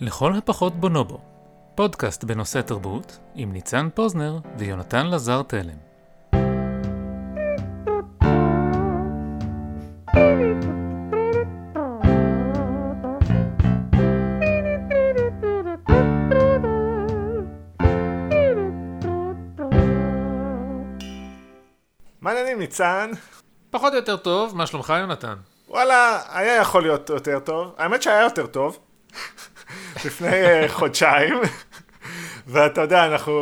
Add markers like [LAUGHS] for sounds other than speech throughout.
לכל הפחות בונובו, פודקאסט בנושא תרבות עם ניצן פוזנר ויונתן לזר תלם. מה העניינים ניצן? פחות או יותר טוב, מה שלומך יונתן? וואלה, היה יכול להיות יותר טוב. האמת שהיה יותר טוב. לפני אה, חודשיים. ואתה יודע, אנחנו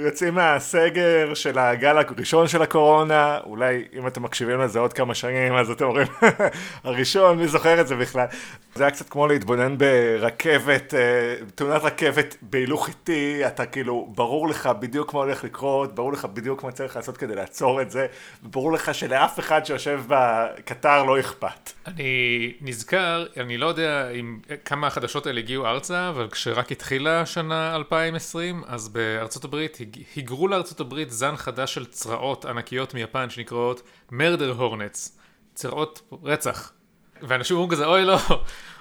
יוצאים מהסגר של הגל הראשון של הקורונה, אולי אם אתם מקשיבים לזה עוד כמה שנים, אז אתם אומרים, [LAUGHS] הראשון, מי זוכר את זה בכלל? זה היה קצת כמו להתבונן ברכבת, אה, תאונת רכבת בהילוך איטי, אתה כאילו, ברור לך בדיוק מה הולך לקרות, ברור לך בדיוק מה צריך לעשות כדי לעצור את זה, וברור לך שלאף אחד שיושב בקטר לא אכפת. אני נזכר, אני לא יודע אם, כמה החדשות האלה הגיעו ארצה, אבל כשרק התחילה שנה 2020, אז בארצות הברית, היגרו לארצות הברית זן חדש של צרעות ענקיות מיפן שנקראות מרדר הורנץ, צרעות רצח. ואנשים אומרים כזה, אוי לא,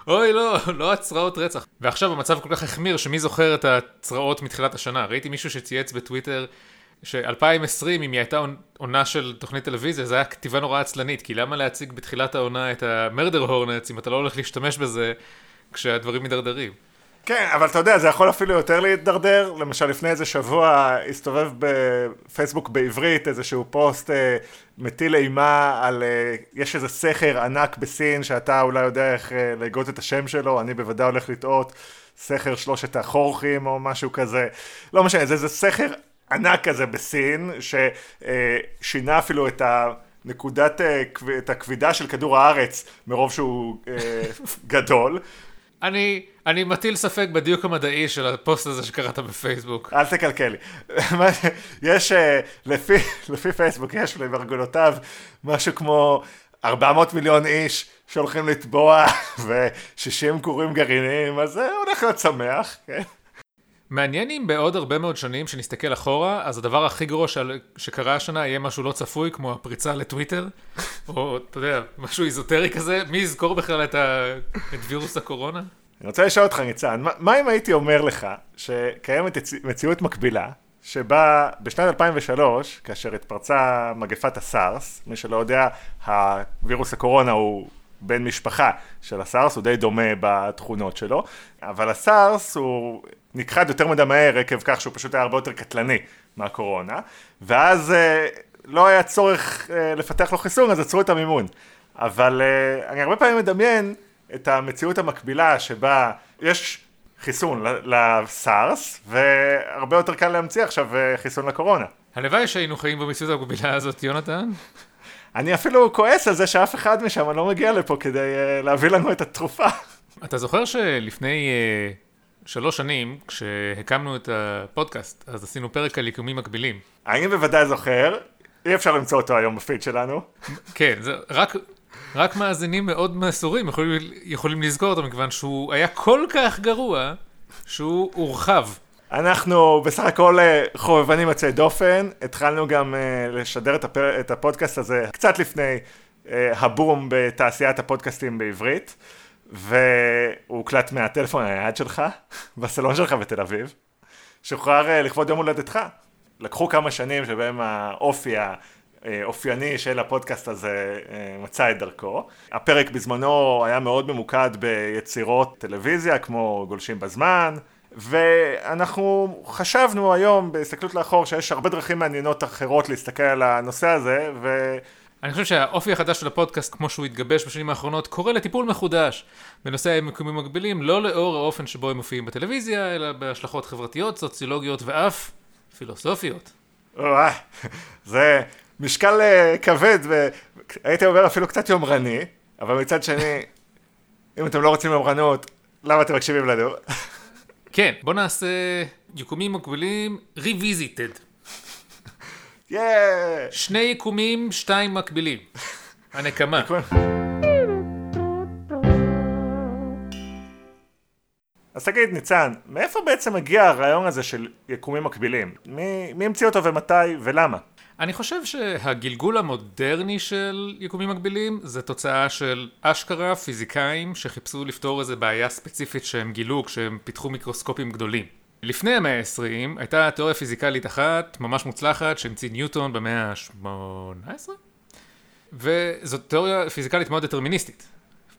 אוי לא, לא הצרעות רצח. ועכשיו המצב כל כך החמיר, שמי זוכר את הצרעות מתחילת השנה? ראיתי מישהו שצייץ בטוויטר ש-2020, אם היא הייתה עונה של תוכנית טלוויזיה, זה היה כתיבה נורא עצלנית, כי למה להציג בתחילת העונה את המרדר הורנץ, אם אתה לא הולך להשתמש בזה כשהדברים מידרדרים? כן, אבל אתה יודע, זה יכול אפילו יותר להתדרדר. למשל, לפני איזה שבוע הסתובב בפייסבוק בעברית איזשהו פוסט אה, מטיל אימה על... אה, יש איזה סכר ענק בסין, שאתה אולי יודע איך אה, להגות את השם שלו, אני בוודאי הולך לטעות, סכר שלושת החורכים או משהו כזה. לא משנה, זה איזה סכר ענק כזה בסין, ששינה אה, אפילו את ה... נקודת, אה, את הכבידה של כדור הארץ מרוב שהוא אה, [LAUGHS] גדול. אני, אני מטיל ספק בדיוק המדעי של הפוסט הזה שקראת בפייסבוק. אל תקלקל לי. [LAUGHS] יש, אה, לפי, [LAUGHS] לפי פייסבוק, יש למרגולותיו משהו כמו 400 מיליון איש שהולכים לטבוע [LAUGHS] ו-60 כורים גרעיניים, אז זה הולך להיות שמח, כן? מעניין אם בעוד הרבה מאוד שנים שנסתכל אחורה, אז הדבר הכי גרוע שקרה השנה יהיה משהו לא צפוי, כמו הפריצה לטוויטר, או אתה יודע, משהו איזוטרי כזה, מי יזכור בכלל את, ה... את וירוס הקורונה? אני רוצה לשאול אותך ניצן, מה, מה אם הייתי אומר לך שקיימת מציאות מקבילה, שבה בשנת 2003, כאשר התפרצה מגפת הסארס, מי שלא יודע, הווירוס הקורונה הוא בן משפחה של הסארס, הוא די דומה בתכונות שלו, אבל הסארס הוא נכחד יותר מדי מהר עקב כך שהוא פשוט היה הרבה יותר קטלני מהקורונה, ואז אה, לא היה צורך אה, לפתח לו חיסון, אז עצרו את המימון. אבל אה, אני הרבה פעמים מדמיין את המציאות המקבילה שבה יש חיסון לסארס, והרבה יותר קל להמציא עכשיו חיסון לקורונה. הלוואי שהיינו חיים במציאות המקבילה הזאת, יונתן. אני אפילו כועס על זה שאף אחד משם לא מגיע לפה כדי uh, להביא לנו את התרופה. [LAUGHS] אתה זוכר שלפני uh, שלוש שנים, כשהקמנו את הפודקאסט, אז עשינו פרק על יקומים מקבילים. אני בוודאי זוכר, אי אפשר למצוא אותו היום בפיד שלנו. כן, זה רק... רק מאזינים מאוד מסורים יכולים, יכולים לזכור אותו, מכיוון שהוא היה כל כך גרוע, שהוא הורחב. אנחנו בסך הכל אה, חובבנים יוצאי דופן, התחלנו גם uh, לשדר את, הפר... את הפודקאסט הזה קצת לפני uh, הבום בתעשיית הפודקאסטים בעברית, והוא הוקלט מהטלפון הנייד שלך, [LAUGHS] בסלון שלך בתל אביב, שוחרר לכבוד יום הולדתך. לקחו כמה שנים שבהם האופי האופייני של הפודקאסט הזה מצא את דרכו. הפרק בזמנו היה מאוד ממוקד ביצירות טלוויזיה כמו גולשים בזמן, ואנחנו חשבנו היום בהסתכלות לאחור שיש הרבה דרכים מעניינות אחרות להסתכל על הנושא הזה ו... אני חושב שהאופי החדש של הפודקאסט, כמו שהוא התגבש בשנים האחרונות, קורא לטיפול מחודש בנושא המקומים מקבילים, לא לאור האופן שבו הם מופיעים בטלוויזיה, אלא בהשלכות חברתיות, סוציולוגיות ואף פילוסופיות. זה משקל אה, כבד, והייתי אומר אפילו קצת יומרני, אבל מצד שני, אם אתם לא רוצים יומרנות, למה אתם מקשיבים לנו? כן, בוא נעשה יקומים מקבילים revisited. Yeah. שני יקומים, שתיים מקבילים. הנקמה. אז תגיד, ניצן, מאיפה בעצם מגיע הרעיון הזה של יקומים מקבילים? מי, מי המציא אותו ומתי ולמה? אני חושב שהגלגול המודרני של יקומים מקבילים זה תוצאה של אשכרה פיזיקאים שחיפשו לפתור איזה בעיה ספציפית שהם גילו כשהם פיתחו מיקרוסקופים גדולים. לפני המאה ה-20 הייתה תיאוריה פיזיקלית אחת ממש מוצלחת שהמציא ניוטון במאה ה-18 וזאת תיאוריה פיזיקלית מאוד דטרמיניסטית.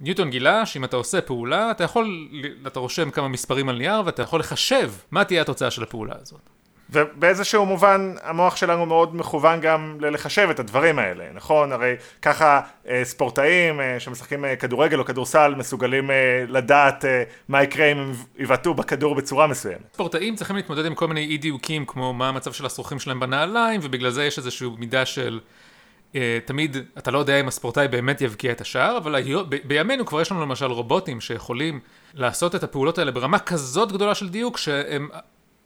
ניוטון גילה שאם אתה עושה פעולה אתה יכול, אתה רושם כמה מספרים על נייר ואתה יכול לחשב מה תהיה התוצאה של הפעולה הזאת. ובאיזשהו מובן המוח שלנו מאוד מכוון גם ללחשב את הדברים האלה, נכון? הרי ככה אה, ספורטאים אה, שמשחקים אה, כדורגל או כדורסל מסוגלים לדעת מה יקרה אם הם יבעטו בכדור בצורה מסוימת. ספורטאים צריכים להתמודד עם כל מיני אי דיוקים כמו מה המצב של השרוכים שלהם בנעליים ובגלל זה יש איזושהי מידה של תמיד אתה לא יודע אם הספורטאי באמת יבקיע את השער אבל בימינו כבר יש לנו למשל רובוטים שיכולים לעשות את הפעולות האלה ברמה כזאת גדולה של דיוק שהם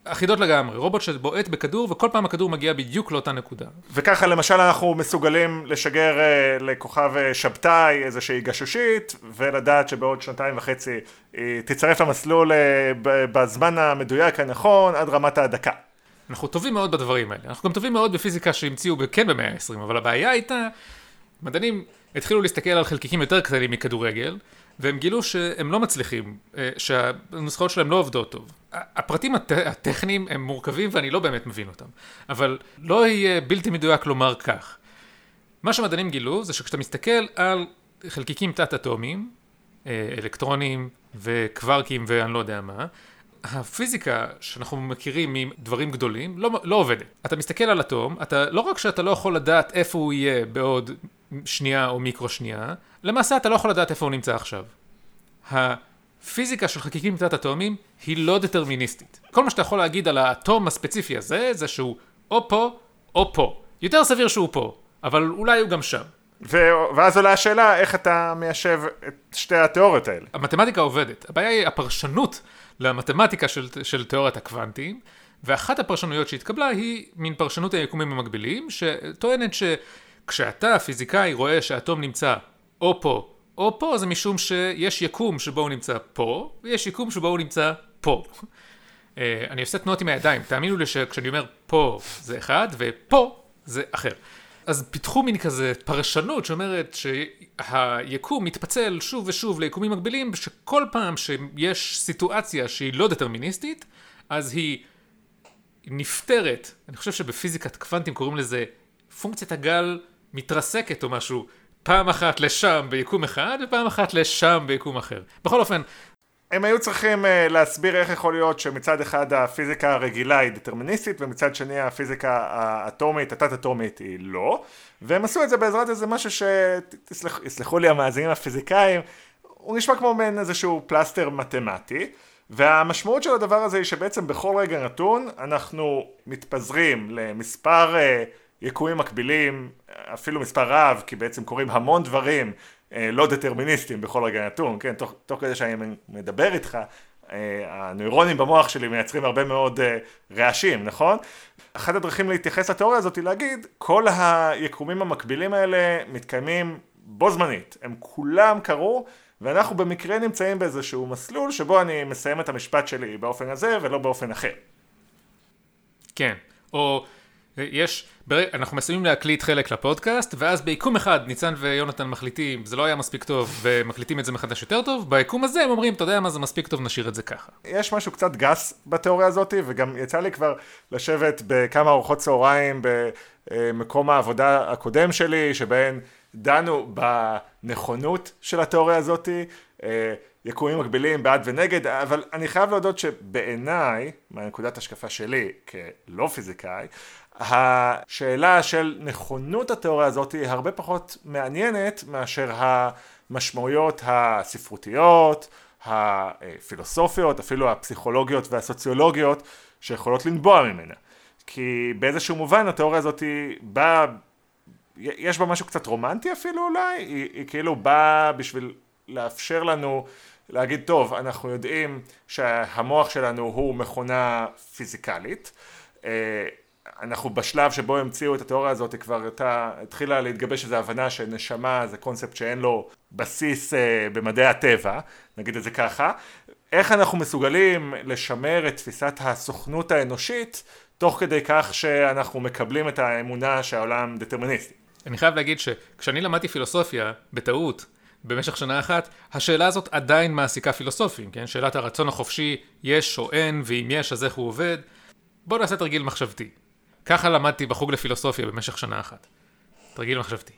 אחידות לגמרי, רובוט שבועט בכדור וכל פעם הכדור מגיע בדיוק לאותה נקודה. וככה למשל אנחנו מסוגלים לשגר uh, לכוכב uh, שבתאי איזושהי גשושית ולדעת שבעוד שנתיים וחצי היא תצטרף למסלול uh, בזמן המדויק הנכון עד רמת ההדקה. אנחנו טובים מאוד בדברים האלה, אנחנו גם טובים מאוד בפיזיקה שהמציאו כן במאה ה-20, אבל הבעיה הייתה, מדענים התחילו להסתכל על חלקיקים יותר קטנים מכדורגל והם גילו שהם לא מצליחים, אה, שהנוסחאות שלהם לא עובדות טוב. הפרטים הט... הטכניים הם מורכבים ואני לא באמת מבין אותם, אבל לא יהיה בלתי מדויק לומר כך. מה שמדענים גילו זה שכשאתה מסתכל על חלקיקים תת-אטומיים, אה, אלקטרונים וקווארקים ואני לא יודע מה, הפיזיקה שאנחנו מכירים מדברים גדולים לא, לא עובדת. אתה מסתכל על אטום, אתה, לא רק שאתה לא יכול לדעת איפה הוא יהיה בעוד שנייה או מיקרו שנייה, למעשה אתה לא יכול לדעת איפה הוא נמצא עכשיו. הפיזיקה של חלקיקים תת-אטומיים היא לא דטרמיניסטית. כל מה שאתה יכול להגיד על האטום הספציפי הזה, זה שהוא או פה או פה. יותר סביר שהוא פה, אבל אולי הוא גם שם. ו- ואז עולה השאלה איך אתה מיישב את שתי התיאוריות האלה. המתמטיקה עובדת. הבעיה היא הפרשנות למתמטיקה של, של תיאוריית הקוונטים, ואחת הפרשנויות שהתקבלה היא מין פרשנות היקומים המקבילים, שטוענת שכשאתה פיזיקאי רואה שהאטום נמצא או פה או פה, זה משום שיש יקום שבו הוא נמצא פה, ויש יקום שבו הוא נמצא פה. אה, אני עושה תנועות עם הידיים, תאמינו לי שכשאני אומר פה זה אחד, ופה זה אחר. אז פיתחו מין כזה פרשנות שאומרת שהיקום מתפצל שוב ושוב ליקומים מקבילים, שכל פעם שיש סיטואציה שהיא לא דטרמיניסטית, אז היא נפתרת, אני חושב שבפיזיקת קוונטים קוראים לזה פונקציית הגל מתרסקת או משהו, פעם אחת לשם ביקום אחד ופעם אחת לשם ביקום אחר. בכל אופן, הם היו צריכים uh, להסביר איך יכול להיות שמצד אחד הפיזיקה הרגילה היא דטרמיניסטית ומצד שני הפיזיקה האטומית, התת-אטומית היא לא והם עשו את זה בעזרת איזה משהו שיסלחו לי המאזינים הפיזיקאים הוא נשמע כמו מעין איזשהו פלסטר מתמטי והמשמעות של הדבר הזה היא שבעצם בכל רגע נתון אנחנו מתפזרים למספר uh, יקומים מקבילים אפילו מספר רב כי בעצם קורים המון דברים אה, לא דטרמיניסטיים בכל רגע נתון, כן, תוך, תוך כדי שאני מדבר איתך, אה, הנוירונים במוח שלי מייצרים הרבה מאוד אה, רעשים, נכון? אחת הדרכים להתייחס לתיאוריה הזאת היא להגיד, כל היקומים המקבילים האלה מתקיימים בו זמנית, הם כולם קרו ואנחנו במקרה נמצאים באיזשהו מסלול שבו אני מסיים את המשפט שלי באופן הזה ולא באופן אחר. כן, או יש, אנחנו מסיימים להקליט חלק לפודקאסט, ואז ביקום אחד ניצן ויונתן מחליטים, זה לא היה מספיק טוב, ומקליטים את זה מחדש יותר טוב, ביקום הזה הם אומרים, אתה יודע מה, זה מספיק טוב, נשאיר את זה ככה. יש משהו קצת גס בתיאוריה הזאת, וגם יצא לי כבר לשבת בכמה ארוחות צהריים במקום העבודה הקודם שלי, שבהן דנו בנכונות של התיאוריה הזאת. אה, יקומים מקבילים בעד ונגד, אבל אני חייב להודות שבעיניי, מהנקודת השקפה שלי כלא פיזיקאי, השאלה של נכונות התיאוריה הזאת היא הרבה פחות מעניינת מאשר המשמעויות הספרותיות, הפילוסופיות, אפילו הפסיכולוגיות והסוציולוגיות שיכולות לנבוע ממנה. כי באיזשהו מובן התיאוריה הזאת היא באה, יש בה משהו קצת רומנטי אפילו אולי, היא, היא כאילו באה בשביל לאפשר לנו להגיד טוב אנחנו יודעים שהמוח שלנו הוא מכונה פיזיקלית אה, אנחנו בשלב שבו המציאו את התיאוריה הזאת כבר הייתה, התחילה להתגבש איזו הבנה שנשמה זה קונספט שאין לו בסיס אה, במדעי הטבע, נגיד את זה ככה. איך אנחנו מסוגלים לשמר את תפיסת הסוכנות האנושית תוך כדי כך שאנחנו מקבלים את האמונה שהעולם דטרמיניסטי. אני חייב להגיד שכשאני למדתי פילוסופיה, בטעות, במשך שנה אחת, השאלה הזאת עדיין מעסיקה פילוסופים, כן? שאלת הרצון החופשי, יש או אין, ואם יש אז איך הוא עובד. בואו נעשה תרגיל מחשבתי. ככה למדתי בחוג לפילוסופיה במשך שנה אחת. תרגיל מחשבתי.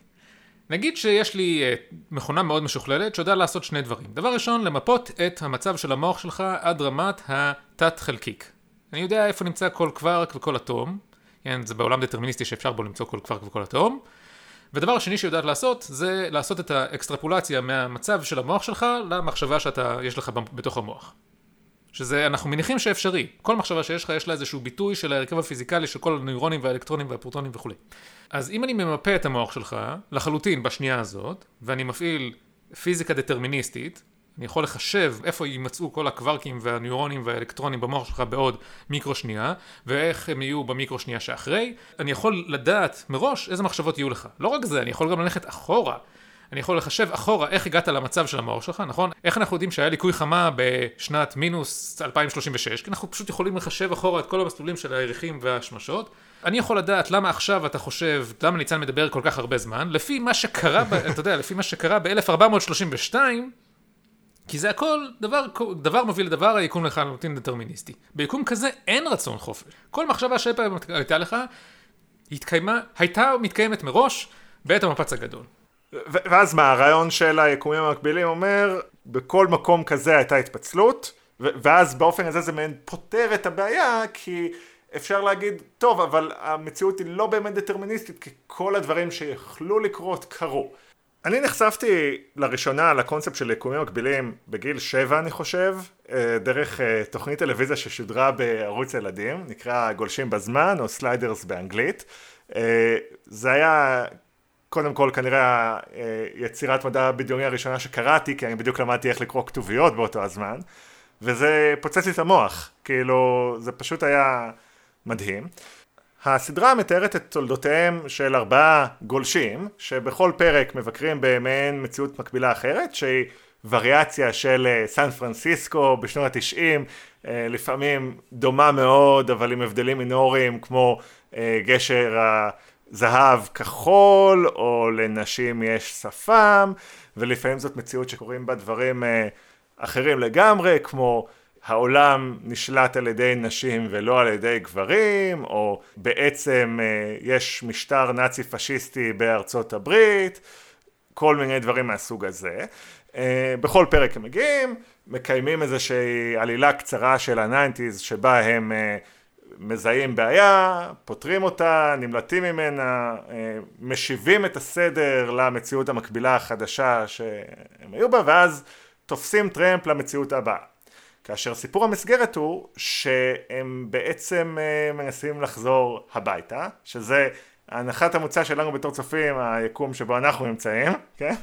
נגיד שיש לי uh, מכונה מאוד משוכללת שיודעה לעשות שני דברים. דבר ראשון, למפות את המצב של המוח שלך עד רמת התת חלקיק. אני יודע איפה נמצא כל קווארק וכל אטום, כן, זה בעולם דטרמיניסטי שאפשר בו למצוא כל קווארק וכל אטום. ודבר השני שיודעת לעשות, זה לעשות את האקסטרפולציה מהמצב של המוח שלך למחשבה שאתה, יש לך בתוך המוח. שזה, אנחנו מניחים שאפשרי. כל מחשבה שיש לך, יש לה איזשהו ביטוי של ההרכב הפיזיקלי של כל הנוירונים והאלקטרונים והפרוטונים וכולי. אז אם אני ממפה את המוח שלך, לחלוטין בשנייה הזאת, ואני מפעיל פיזיקה דטרמיניסטית, אני יכול לחשב איפה יימצאו כל הקווארקים והניורונים והאלקטרונים במוח שלך בעוד מיקרו שנייה, ואיך הם יהיו במיקרו שנייה שאחרי. אני יכול לדעת מראש איזה מחשבות יהיו לך. לא רק זה, אני יכול גם ללכת אחורה. אני יכול לחשב אחורה איך הגעת למצב של המוח שלך, נכון? איך אנחנו יודעים שהיה ליקוי חמה בשנת מינוס 2036? כי אנחנו פשוט יכולים לחשב אחורה את כל המסלולים של הירחים והשמשות. אני יכול לדעת למה עכשיו אתה חושב, למה ניצן מדבר כל כך הרבה זמן, לפי מה שקרה, [LAUGHS] אתה יודע, לפי מה שקרה ב-1432, כי זה הכל, דבר, דבר מוביל לדבר, היקום לחלוטין דטרמיניסטי. ביקום כזה אין רצון חופש. כל מחשבה שאי פעם הייתה לך, התקיימה, הייתה מתקיימת מראש בעת המפץ הגדול. ואז מה, הרעיון של היקומים המקבילים אומר, בכל מקום כזה הייתה התפצלות, ואז באופן הזה זה מעין פותר את הבעיה, כי אפשר להגיד, טוב, אבל המציאות היא לא באמת דטרמיניסטית, כי כל הדברים שיכלו לקרות קרו. אני נחשפתי לראשונה לקונספט של יקומים מקבילים בגיל שבע אני חושב, אה, דרך אה, תוכנית טלוויזיה ששודרה בערוץ ילדים, נקרא גולשים בזמן או Sliders באנגלית. אה, זה היה קודם כל כנראה יצירת מדע בדיוני הראשונה שקראתי, כי אני בדיוק למדתי איך לקרוא כתוביות באותו הזמן, וזה פוצץ לי את המוח, כאילו זה פשוט היה מדהים. הסדרה מתארת את תולדותיהם של ארבעה גולשים, שבכל פרק מבקרים במעין מציאות מקבילה אחרת, שהיא וריאציה של אה, סן פרנסיסקו בשנות התשעים, אה, לפעמים דומה מאוד, אבל עם הבדלים מינוריים, כמו אה, גשר הזהב כחול, או לנשים יש שפם, ולפעמים זאת מציאות שקורים בה דברים אחרים לגמרי, כמו העולם נשלט על ידי נשים ולא על ידי גברים, או בעצם אה, יש משטר נאצי פשיסטי בארצות הברית, כל מיני דברים מהסוג הזה. אה, בכל פרק הם מגיעים, מקיימים איזושהי עלילה קצרה של ה nineties שבה הם אה, מזהים בעיה, פותרים אותה, נמלטים ממנה, משיבים את הסדר למציאות המקבילה החדשה שהם היו בה, ואז תופסים טרמפ למציאות הבאה. כאשר סיפור המסגרת הוא שהם בעצם אה, מנסים לחזור הביתה, שזה הנחת המוצא שלנו בתור צופים, היקום שבו אנחנו נמצאים, [LAUGHS] כן?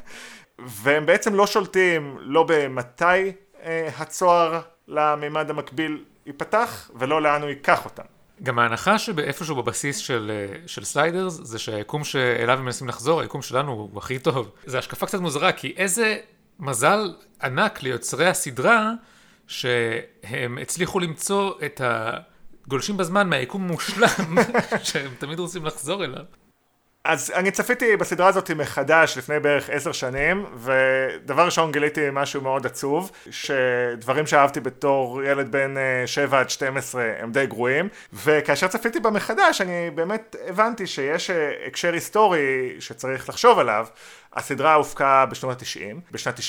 והם בעצם לא שולטים לא במתי אה, הצוהר למימד המקביל ייפתח, ולא לאן הוא ייקח אותם. גם ההנחה שאיפשהו בבסיס של, אה, של Sliders, זה שהיקום שאליו הם מנסים לחזור, היקום שלנו הוא הכי טוב. זו השקפה קצת מוזרה, כי איזה מזל ענק ליוצרי הסדרה, שהם הצליחו למצוא את הגולשים בזמן מהיקום המושלם, [LAUGHS] שהם תמיד רוצים לחזור אליו. אז אני צפיתי בסדרה הזאת מחדש לפני בערך עשר שנים, ודבר ראשון גיליתי משהו מאוד עצוב, שדברים שאהבתי בתור ילד בן 7 אה, עד 12 הם די גרועים, וכאשר צפיתי בה מחדש אני באמת הבנתי שיש אה, הקשר היסטורי שצריך לחשוב עליו. הסדרה הופקה בשנות ה-90, בשנת 95-6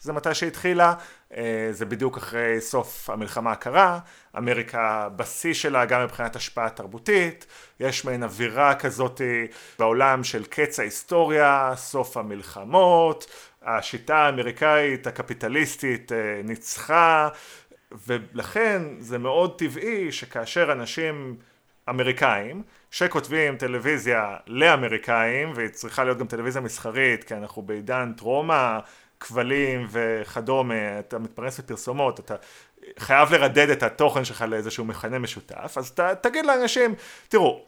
זה מתי שהתחילה, אה, זה בדיוק אחרי סוף המלחמה הקרה, אמריקה בשיא שלה גם מבחינת השפעה תרבותית, יש מעין אווירה כזאת בעולם של קץ ההיסטוריה, סוף המלחמות, השיטה האמריקאית הקפיטליסטית אה, ניצחה, ולכן זה מאוד טבעי שכאשר אנשים אמריקאים שכותבים טלוויזיה לאמריקאים והיא צריכה להיות גם טלוויזיה מסחרית כי אנחנו בעידן טרום הכבלים וכדומה אתה מתפרנס בפרסומות אתה חייב לרדד את התוכן שלך לאיזשהו מכנה משותף אז ת, תגיד לאנשים תראו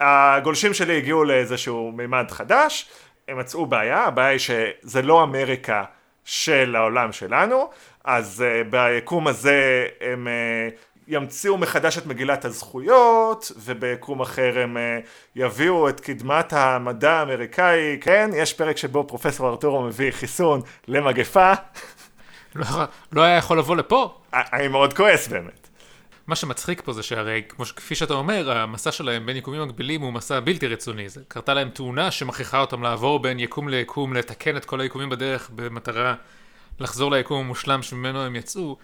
הגולשים שלי הגיעו לאיזשהו מימד חדש הם מצאו בעיה הבעיה היא שזה לא אמריקה של העולם שלנו אז uh, ביקום הזה הם uh, ימציאו מחדש את מגילת הזכויות, וביקום אחר הם אה, יביאו את קדמת המדע האמריקאי, כן, יש פרק שבו פרופסור ארתורו מביא חיסון למגפה. לא, לא היה יכול לבוא לפה. אני מאוד כועס באמת. מה שמצחיק פה זה שהרי, כמו כפי שאתה אומר, המסע שלהם בין יקומים מקבילים הוא מסע בלתי רצוני. זה קרתה להם תאונה שמכריחה אותם לעבור בין יקום ליקום, לתקן את כל היקומים בדרך במטרה לחזור ליקום המושלם שממנו הם יצאו.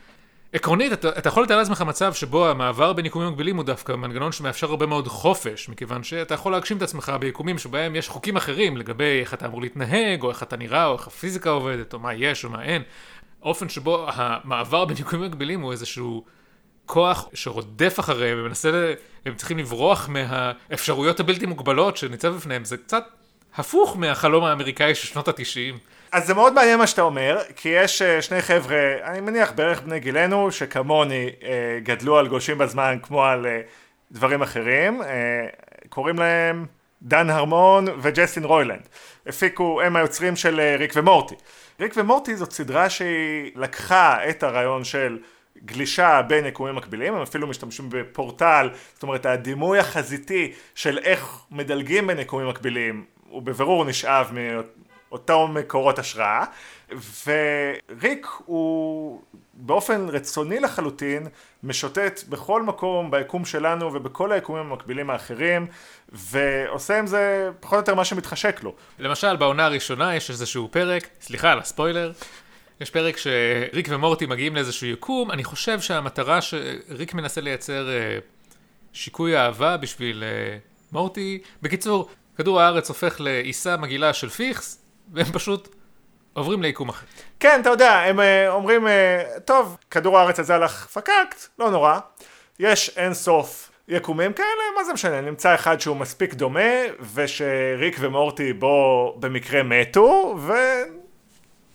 עקרונית, אתה, אתה יכול לתאר לעצמך מצב שבו המעבר בין יקומים מקבילים הוא דווקא מנגנון שמאפשר הרבה מאוד חופש, מכיוון שאתה יכול להגשים את עצמך ביקומים שבהם יש חוקים אחרים לגבי איך אתה אמור להתנהג, או איך אתה נראה, או איך הפיזיקה עובדת, או מה יש או מה אין. האופן שבו המעבר בין יקומים מקבילים הוא איזשהו כוח שרודף אחריהם ומנסה, הם צריכים לברוח מהאפשרויות הבלתי מוגבלות שניצב בפניהם, זה קצת הפוך מהחלום האמריקאי של שנות התשעים. אז זה מאוד מעניין מה שאתה אומר, כי יש uh, שני חבר'ה, אני מניח בערך בני גילנו, שכמוני uh, גדלו על גולשים בזמן כמו על uh, דברים אחרים, קוראים להם דן הרמון וג'סטין רוילנד. הפיקו, הם היוצרים של ריק ומורטי. ריק ומורטי זאת סדרה שהיא לקחה את הרעיון של גלישה בין יקומים מקבילים, הם אפילו משתמשים בפורטל, זאת אומרת הדימוי החזיתי של איך מדלגים בין יקומים מקבילים הוא בבירור נשאב מאותו מקורות השראה וריק הוא באופן רצוני לחלוטין משוטט בכל מקום ביקום שלנו ובכל היקומים המקבילים האחרים ועושה עם זה פחות או יותר מה שמתחשק לו. למשל בעונה הראשונה יש איזשהו פרק, סליחה על הספוילר, יש פרק שריק ומורטי מגיעים לאיזשהו יקום, אני חושב שהמטרה שריק מנסה לייצר אה, שיקוי אהבה בשביל אה, מורטי, בקיצור, כדור הארץ הופך לעיסה מגעילה של פיכס, והם פשוט עוברים ליקום אחר. כן, אתה יודע, הם אה, אומרים, אה, טוב, כדור הארץ הזה הלך פקקט, לא נורא, יש אין סוף יקומים כאלה, מה זה משנה, נמצא אחד שהוא מספיק דומה, ושריק ומורטי בו במקרה מתו,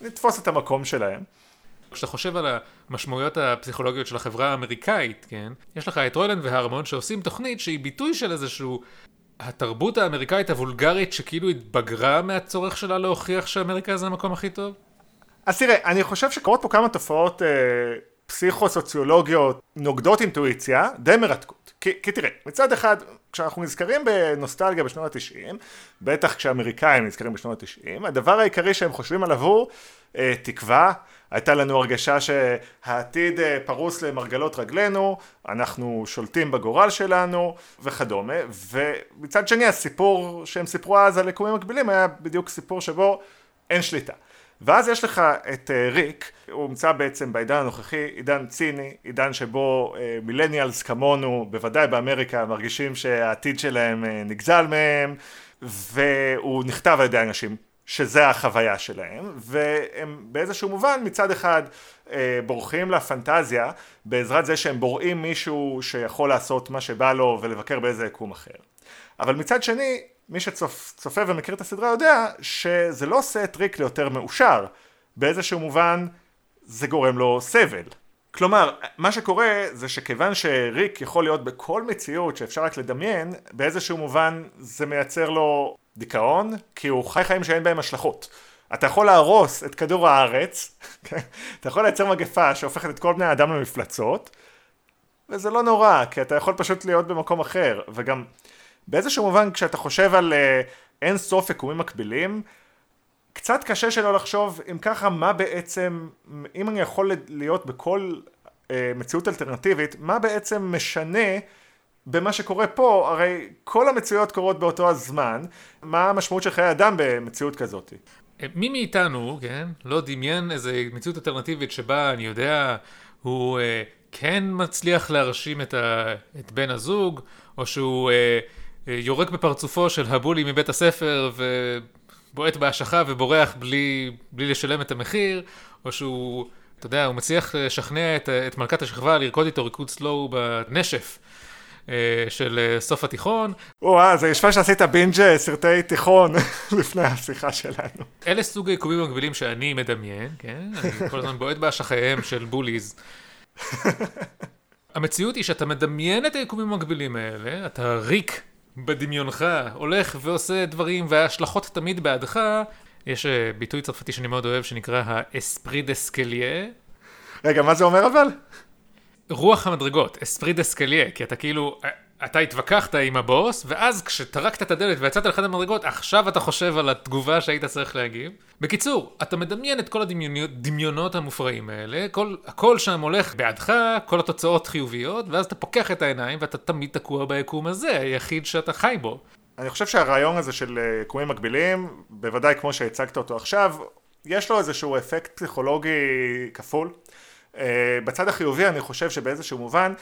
ונתפוס את המקום שלהם. כשאתה חושב על המשמעויות הפסיכולוגיות של החברה האמריקאית, כן? יש לך את רולנד והרמון שעושים תוכנית שהיא ביטוי של איזשהו התרבות האמריקאית הוולגרית שכאילו התבגרה מהצורך שלה להוכיח שאמריקה זה המקום הכי טוב? אז תראה, אני חושב שקורות פה כמה תופעות אה, פסיכו-סוציולוגיות נוגדות אינטואיציה, די מרתקות. כי, כי תראה, מצד אחד, כשאנחנו נזכרים בנוסטלגיה בשנות ה-90, בטח כשאמריקאים נזכרים בשנות ה-90, הדבר העיקרי שהם חושבים עליו הוא אה, תקווה, הייתה לנו הרגשה שהעתיד אה, פרוס למרגלות רגלינו, אנחנו שולטים בגורל שלנו וכדומה, ומצד שני הסיפור שהם סיפרו אז על יקומים מקבילים היה בדיוק סיפור שבו אין שליטה. ואז יש לך את uh, ריק, הוא נמצא בעצם בעידן הנוכחי, עידן ציני, עידן שבו uh, מילניאלס כמונו, בוודאי באמריקה, מרגישים שהעתיד שלהם נגזל מהם, והוא נכתב על ידי אנשים שזה החוויה שלהם, והם באיזשהו מובן מצד אחד אה, בורחים לפנטזיה בעזרת זה שהם בוראים מישהו שיכול לעשות מה שבא לו ולבקר באיזה יקום אחר. אבל מצד שני, מי שצופה ומכיר את הסדרה יודע שזה לא עושה את ריק ליותר מאושר, באיזשהו מובן זה גורם לו סבל. כלומר, מה שקורה זה שכיוון שריק יכול להיות בכל מציאות שאפשר רק לדמיין, באיזשהו מובן זה מייצר לו דיכאון, כי הוא חי חיים שאין בהם השלכות. אתה יכול להרוס את כדור הארץ? [LAUGHS] אתה יכול לייצר מגפה שהופכת את כל בני האדם למפלצות, וזה לא נורא, כי אתה יכול פשוט להיות במקום אחר, וגם באיזשהו מובן כשאתה חושב על uh, אין סוף יקומים מקבילים, קצת קשה שלא לחשוב אם ככה מה בעצם, אם אני יכול להיות בכל uh, מציאות אלטרנטיבית, מה בעצם משנה במה שקורה פה, הרי כל המציאויות קורות באותו הזמן, מה המשמעות של חיי אדם במציאות כזאת? מי מאיתנו, כן, לא דמיין איזה מציאות אלטרנטיבית שבה, אני יודע, הוא אה, כן מצליח להרשים את, ה, את בן הזוג, או שהוא אה, אה, יורק בפרצופו של הבולי מבית הספר ובועט בהשכה ובורח בלי, בלי לשלם את המחיר, או שהוא, אתה יודע, הוא מצליח לשכנע את, את מלכת השכבה לרקוד איתו ריקוד סלואו בנשף. אה, של אה, סוף התיכון. וואו, זה ישפה שעשית בינג' אה, סרטי תיכון [LAUGHS] לפני השיחה שלנו. אלה סוג היקומים המקבילים שאני מדמיין, כן? אני כל הזמן בועט באשכיהם של בוליז. [LAUGHS] המציאות היא שאתה מדמיין את היקומים המקבילים האלה, אתה ריק בדמיונך, הולך ועושה דברים וההשלכות תמיד בעדך. יש ביטוי צרפתי שאני מאוד אוהב שנקרא האספרי דסקליה. רגע, מה זה אומר אבל? רוח המדרגות, אספרי דסקליה, כי אתה כאילו, אתה התווכחת עם הבוס, ואז כשטרקת את הדלת ויצאת לאחד המדרגות, עכשיו אתה חושב על התגובה שהיית צריך להגיב. בקיצור, אתה מדמיין את כל הדמיונות המופרעים האלה, כל, הכל שם הולך בעדך, כל התוצאות חיוביות, ואז אתה פוקח את העיניים ואתה תמיד תקוע ביקום הזה, היחיד שאתה חי בו. אני חושב שהרעיון הזה של אה, יקומים מקבילים, בוודאי כמו שהצגת אותו עכשיו, יש לו איזשהו אפקט פסיכולוגי כפול. אה, בצד החיובי אני חושב שבאיזשהו מובן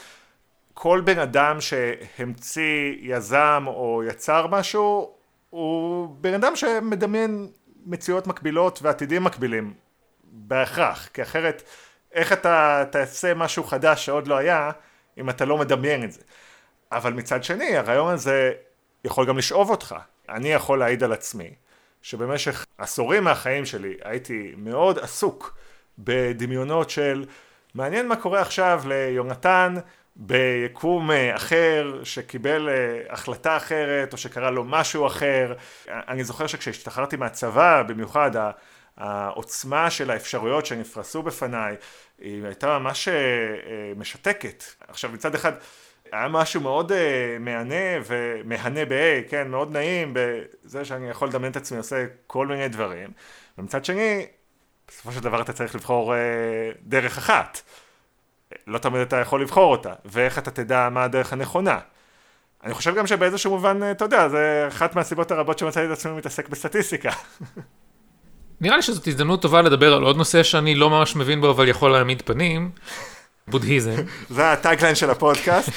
כל בן אדם שהמציא, יזם או יצר משהו הוא בן אדם שמדמיין מציאות מקבילות ועתידים מקבילים. בהכרח כי אחרת איך אתה תעשה משהו חדש שעוד לא היה אם אתה לא מדמיין את זה? אבל מצד שני הרעיון הזה יכול גם לשאוב אותך. אני יכול להעיד על עצמי שבמשך עשורים מהחיים שלי הייתי מאוד עסוק בדמיונות של מעניין מה קורה עכשיו ליונתן ביקום אה, אחר שקיבל אה, החלטה אחרת או שקרה לו משהו אחר. אני זוכר שכשהשתחררתי מהצבא במיוחד העוצמה של האפשרויות שנפרסו בפניי היא הייתה ממש אה, משתקת. עכשיו מצד אחד היה משהו מאוד מהנה ומהנה ב-A, כן, מאוד נעים בזה שאני יכול לדמיין את עצמי עושה כל מיני דברים ומצד שני בסופו של דבר אתה צריך לבחור דרך אחת לא תמיד אתה יכול לבחור אותה, ואיך אתה תדע מה הדרך הנכונה. אני חושב גם שבאיזשהו מובן, אתה יודע, זה אחת מהסיבות הרבות שמצאתי את עצמי מתעסק בסטטיסטיקה. נראה לי שזאת הזדמנות טובה לדבר על עוד נושא שאני לא ממש מבין בו, אבל יכול להעמיד פנים, בודהיזם. [LAUGHS] זה הטאגליין של הפודקאסט.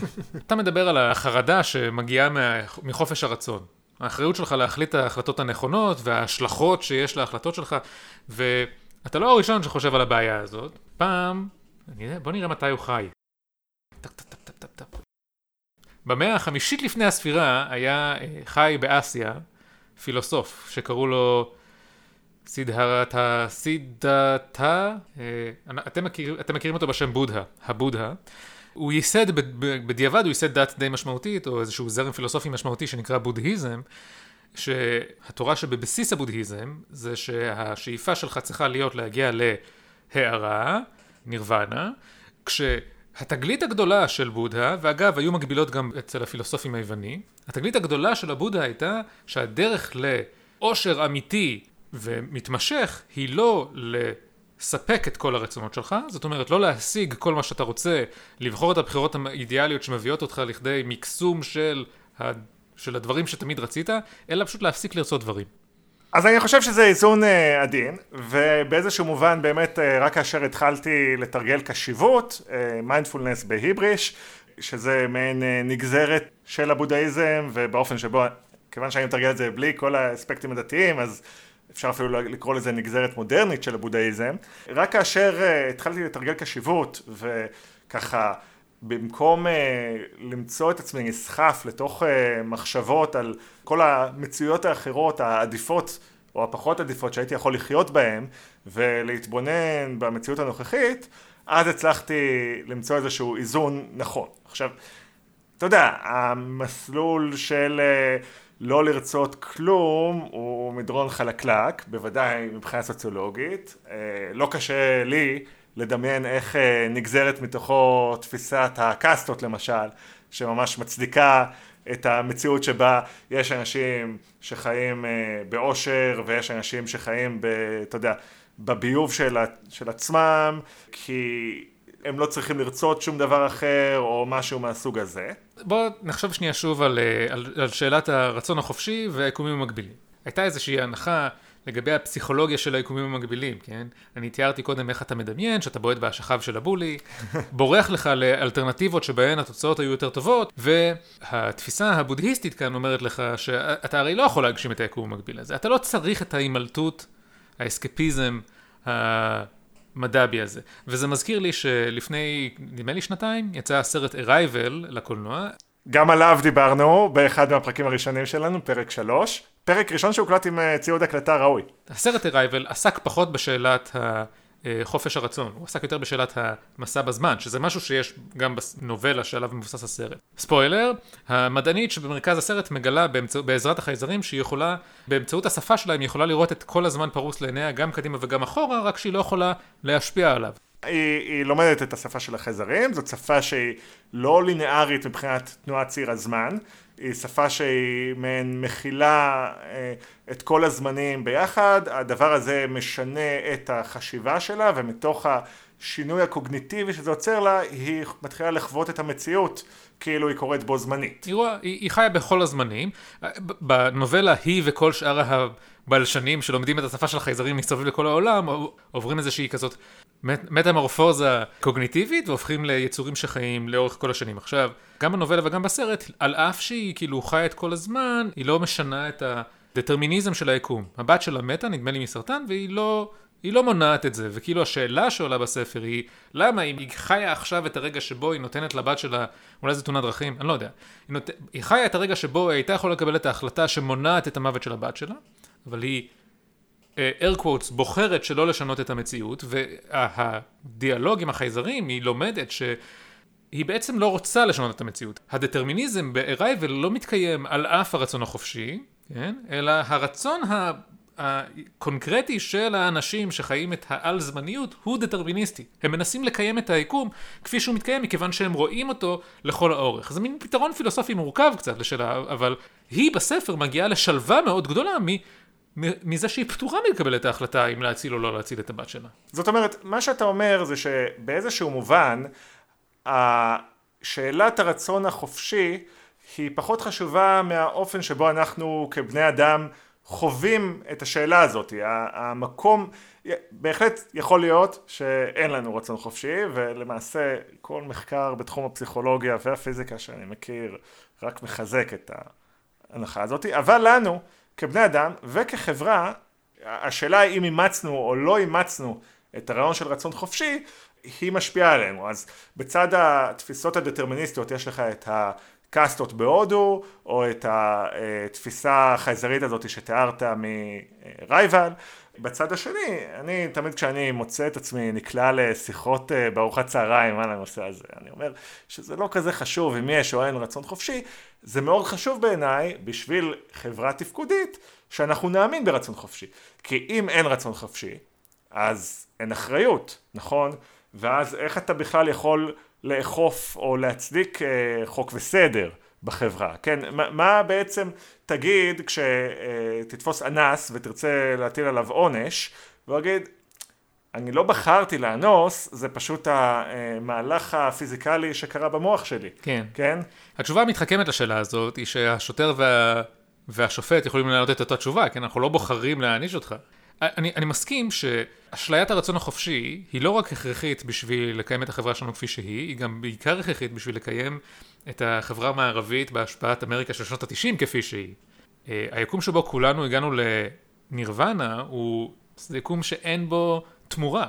[LAUGHS] אתה מדבר על החרדה שמגיעה מחופש הרצון. האחריות שלך להחליט את ההחלטות הנכונות וההשלכות שיש להחלטות שלך, ואתה לא הראשון שחושב על הבעיה הזאת. פעם בוא נראה מתי הוא חי. במאה החמישית לפני הספירה היה אה, חי באסיה פילוסוף שקראו לו סידהרתה, סידהתה, אה, אתם, מכיר, אתם מכירים אותו בשם בודהה, הבודהה. הוא ייסד, בדיעבד הוא ייסד דת די משמעותית, או איזשהו זרם פילוסופי משמעותי שנקרא בודהיזם, שהתורה שבבסיס הבודהיזם זה שהשאיפה שלך צריכה להיות להגיע להערה, נירוונה, כשהתגלית הגדולה של בודהה, ואגב היו מקבילות גם אצל הפילוסופים היווני, התגלית הגדולה של הבודהה הייתה שהדרך לאושר אמיתי ומתמשך היא לא לספק את כל הרצונות שלך, זאת אומרת לא להשיג כל מה שאתה רוצה, לבחור את הבחירות האידיאליות שמביאות אותך לכדי מקסום של, ה... של הדברים שתמיד רצית, אלא פשוט להפסיק לרצות דברים. אז אני חושב שזה איזון uh, עדין, ובאיזשהו מובן באמת uh, רק כאשר התחלתי לתרגל קשיבות, מיינדפולנס uh, בהיבריש, שזה מעין uh, נגזרת של הבודהיזם, ובאופן שבו, כיוון שאני מתרגל את זה בלי כל האספקטים הדתיים, אז אפשר אפילו לקרוא לזה נגזרת מודרנית של הבודהיזם. רק כאשר uh, התחלתי לתרגל קשיבות, וככה במקום uh, למצוא את עצמי נסחף לתוך uh, מחשבות על כל המציאויות האחרות העדיפות או הפחות עדיפות שהייתי יכול לחיות בהן ולהתבונן במציאות הנוכחית, אז הצלחתי למצוא איזשהו איזון נכון. עכשיו, אתה יודע, המסלול של uh, לא לרצות כלום הוא מדרון חלקלק, בוודאי מבחינה סוציולוגית. Uh, לא קשה לי לדמיין איך אה, נגזרת מתוכו תפיסת הקאסטות למשל, שממש מצדיקה את המציאות שבה יש אנשים שחיים אה, באושר ויש אנשים שחיים, ב, אתה יודע, בביוב של, של עצמם, כי הם לא צריכים לרצות שום דבר אחר או משהו מהסוג הזה. בוא נחשוב שנייה שוב על, אה, על, על שאלת הרצון החופשי והיקומים המקבילים. הייתה איזושהי הנחה לגבי הפסיכולוגיה של היקומים המקבילים, כן? אני תיארתי קודם איך אתה מדמיין, שאתה בועט באשכיו של הבולי, [LAUGHS] בורח לך לאלטרנטיבות שבהן התוצאות היו יותר טובות, והתפיסה הבודהיסטית כאן אומרת לך שאתה הרי לא יכול להגשים את היקום המקביל הזה, אתה לא צריך את ההימלטות, האסקפיזם, המדבי הזה. וזה מזכיר לי שלפני, נדמה לי שנתיים, יצא הסרט Arrival לקולנוע. גם עליו דיברנו באחד מהפרקים הראשונים שלנו, פרק שלוש. פרק ראשון שהוקלט עם אה, ציוד הקלטה ראוי. הסרט Arrival עסק פחות בשאלת חופש הרצון, הוא עסק יותר בשאלת המסע בזמן, שזה משהו שיש גם בנובלה שעליו מבוסס הסרט. ספוילר, המדענית שבמרכז הסרט מגלה באמצע, בעזרת החייזרים שהיא יכולה, באמצעות השפה שלה היא יכולה לראות את כל הזמן פרוס לעיניה גם קדימה וגם אחורה, רק שהיא לא יכולה להשפיע עליו. היא, היא לומדת את השפה של החייזרים, זאת שפה שהיא לא לינארית מבחינת תנועת ציר הזמן, היא שפה שהיא מעין מכילה אה, את כל הזמנים ביחד, הדבר הזה משנה את החשיבה שלה ומתוך השינוי הקוגניטיבי שזה עוצר לה, היא מתחילה לחוות את המציאות כאילו היא קורית בו זמנית. היא, היא, היא חיה בכל הזמנים. בנובלה היא וכל שאר הבלשנים שלומדים את השפה של החייזרים מסביב לכל העולם עוברים איזושהי כזאת מטמורפוזה קוגניטיבית והופכים ליצורים שחיים לאורך כל השנים. עכשיו, גם בנובלה וגם בסרט, על אף שהיא כאילו חיה את כל הזמן, היא לא משנה את הדטרמיניזם של היקום. הבת שלה מתה, נדמה לי מסרטן, והיא לא... היא לא מונעת את זה, וכאילו השאלה שעולה בספר היא, למה אם היא חיה עכשיו את הרגע שבו היא נותנת לבת שלה, אולי זה תאונת דרכים, אני לא יודע, היא, נות... היא חיה את הרגע שבו היא הייתה יכולה לקבל את ההחלטה שמונעת את המוות של הבת שלה, אבל היא, אר uh, קוואטס, בוחרת שלא לשנות את המציאות, והדיאלוג עם החייזרים, היא לומדת שהיא בעצם לא רוצה לשנות את המציאות. הדטרמיניזם ב-Arrival לא מתקיים על אף הרצון החופשי, כן? אלא הרצון. הקונקרטי של האנשים שחיים את העל זמניות הוא דטרמיניסטי. הם מנסים לקיים את היקום כפי שהוא מתקיים מכיוון שהם רואים אותו לכל האורך. זה מין פתרון פילוסופי מורכב קצת לשאלה, אבל היא בספר מגיעה לשלווה מאוד גדולה מ... מזה שהיא פתורה מלקבל את ההחלטה אם להציל או לא להציל את הבת שלה. זאת אומרת, מה שאתה אומר זה שבאיזשהו מובן, שאלת הרצון החופשי היא פחות חשובה מהאופן שבו אנחנו כבני אדם חווים את השאלה הזאת, המקום, בהחלט יכול להיות שאין לנו רצון חופשי ולמעשה כל מחקר בתחום הפסיכולוגיה והפיזיקה שאני מכיר רק מחזק את ההנחה הזאת, אבל לנו כבני אדם וכחברה השאלה היא אם אימצנו או לא אימצנו את הרעיון של רצון חופשי היא משפיעה עלינו. אז בצד התפיסות הדטרמיניסטיות יש לך את ה... קאסטות בהודו, או את התפיסה החייזרית הזאת שתיארת מרייבל. בצד השני, אני תמיד כשאני מוצא את עצמי נקלע לשיחות אה, בארוחת צהריים על הנושא הזה, אני אומר שזה לא כזה חשוב אם יש או אין רצון חופשי, זה מאוד חשוב בעיניי בשביל חברה תפקודית שאנחנו נאמין ברצון חופשי. כי אם אין רצון חופשי, אז אין אחריות, נכון? ואז איך אתה בכלל יכול לאכוף או להצדיק אה, חוק וסדר בחברה, כן? מה, מה בעצם תגיד כשתתפוס אנס ותרצה להטיל עליו עונש, והוא יגיד, אני לא בחרתי לאנוס, זה פשוט המהלך הפיזיקלי שקרה במוח שלי. כן. כן? התשובה המתחכמת לשאלה הזאת היא שהשוטר וה... והשופט יכולים לענות את אותה תשובה, כן? אנחנו לא בוחרים להעניש אותך. אני, אני מסכים שאשליית הרצון החופשי היא לא רק הכרחית בשביל לקיים את החברה שלנו כפי שהיא, היא גם בעיקר הכרחית בשביל לקיים את החברה המערבית בהשפעת אמריקה של שנות התשעים כפי שהיא. Uh, היקום שבו כולנו הגענו לנירוונה הוא יקום שאין בו תמורה.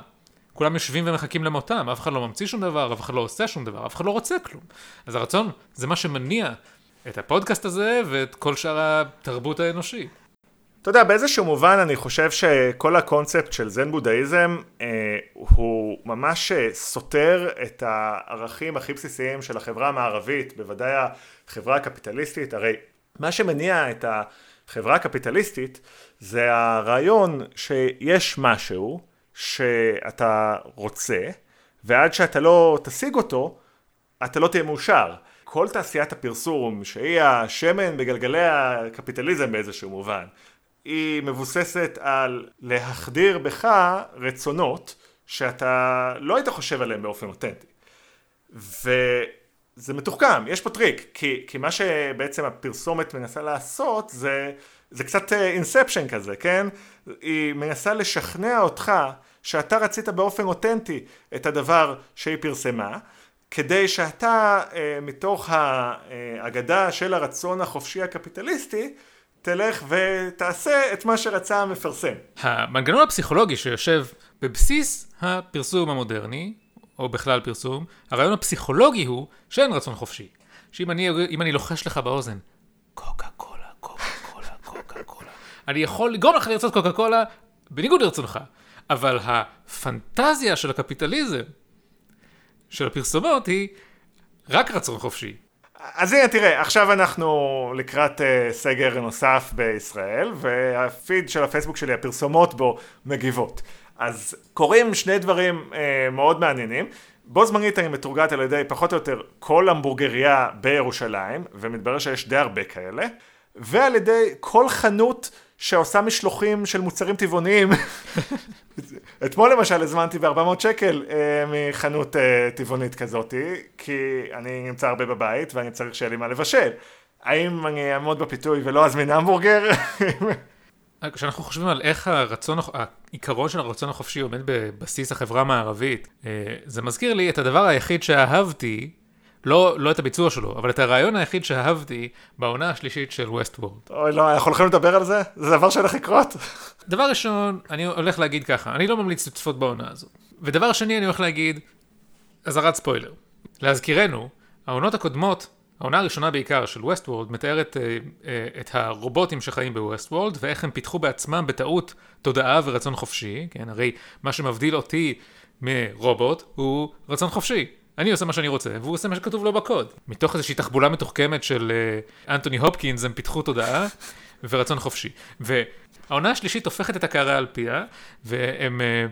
כולם יושבים ומחכים למותם, אף אחד לא ממציא שום דבר, אף אחד לא עושה שום דבר, אף אחד לא רוצה כלום. אז הרצון זה מה שמניע את הפודקאסט הזה ואת כל שאר התרבות האנושית. אתה יודע, באיזשהו מובן אני חושב שכל הקונספט של זן בודהיזם אה, הוא ממש אה, סותר את הערכים הכי בסיסיים של החברה המערבית, בוודאי החברה הקפיטליסטית, הרי מה שמניע את החברה הקפיטליסטית זה הרעיון שיש משהו שאתה רוצה, ועד שאתה לא תשיג אותו, אתה לא תהיה מאושר. כל תעשיית הפרסום, שהיא השמן בגלגלי הקפיטליזם באיזשהו מובן, היא מבוססת על להחדיר בך רצונות שאתה לא היית חושב עליהם באופן אותנטי. וזה מתוחכם, יש פה טריק, כי, כי מה שבעצם הפרסומת מנסה לעשות זה, זה קצת inception אה, כזה, כן? היא מנסה לשכנע אותך שאתה רצית באופן אותנטי את הדבר שהיא פרסמה, כדי שאתה אה, מתוך האגדה של הרצון החופשי הקפיטליסטי תלך ותעשה את מה שרצה המפרסם. המנגנון הפסיכולוגי שיושב בבסיס הפרסום המודרני, או בכלל פרסום, הרעיון הפסיכולוגי הוא שאין רצון חופשי. שאם אני, אני לוחש לך באוזן, קוקה קולה, קוקה קולה, קוקה קולה, [LAUGHS] אני יכול לגרום לך לרצות קוקה קולה בניגוד לרצונך. אבל הפנטזיה של הקפיטליזם, של הפרסומות, היא רק רצון חופשי. אז הנה תראה, עכשיו אנחנו לקראת uh, סגר נוסף בישראל, והפיד של הפייסבוק שלי, הפרסומות בו מגיבות. אז קורים שני דברים אה, מאוד מעניינים. בו זמנית אני מתורגת על ידי פחות או יותר כל המבורגריה בירושלים, ומתברר שיש די הרבה כאלה, ועל ידי כל חנות שעושה משלוחים של מוצרים טבעוניים. [LAUGHS] אתמול למשל הזמנתי ב-400 שקל אה, מחנות אה, טבעונית כזאתי, כי אני נמצא הרבה בבית ואני צריך שיהיה לי מה לבשל. האם אני אעמוד בפיתוי ולא אזמין המבורגר? כשאנחנו חושבים על איך הרצון, העיקרון של הרצון החופשי עומד בבסיס החברה המערבית, אה, זה מזכיר לי את הדבר היחיד שאהבתי, לא, לא את הביצוע שלו, אבל את הרעיון היחיד שאהבתי בעונה השלישית של ווסט וורד. אוי לא, אנחנו הולכים לדבר על זה? זה דבר שהולך לקרות. דבר ראשון, אני הולך להגיד ככה, אני לא ממליץ לצפות בעונה הזו. ודבר שני, אני הולך להגיד, אזהרת ספוילר. להזכירנו, העונות הקודמות העונה הראשונה בעיקר של ווסט וורלד מתארת אה, אה, את הרובוטים שחיים בווסט וורלד ואיך הם פיתחו בעצמם בטעות תודעה ורצון חופשי, כן? הרי מה שמבדיל אותי מרובוט הוא רצון חופשי. אני עושה מה שאני רוצה, והוא עושה מה שכתוב לו בקוד. מתוך איזושהי תחבולה מתוחכמת של אה, אנטוני הופקינס הם פיתחו תודעה [LAUGHS] ורצון חופשי. והעונה השלישית הופכת את הקערה על פיה, והם... אה,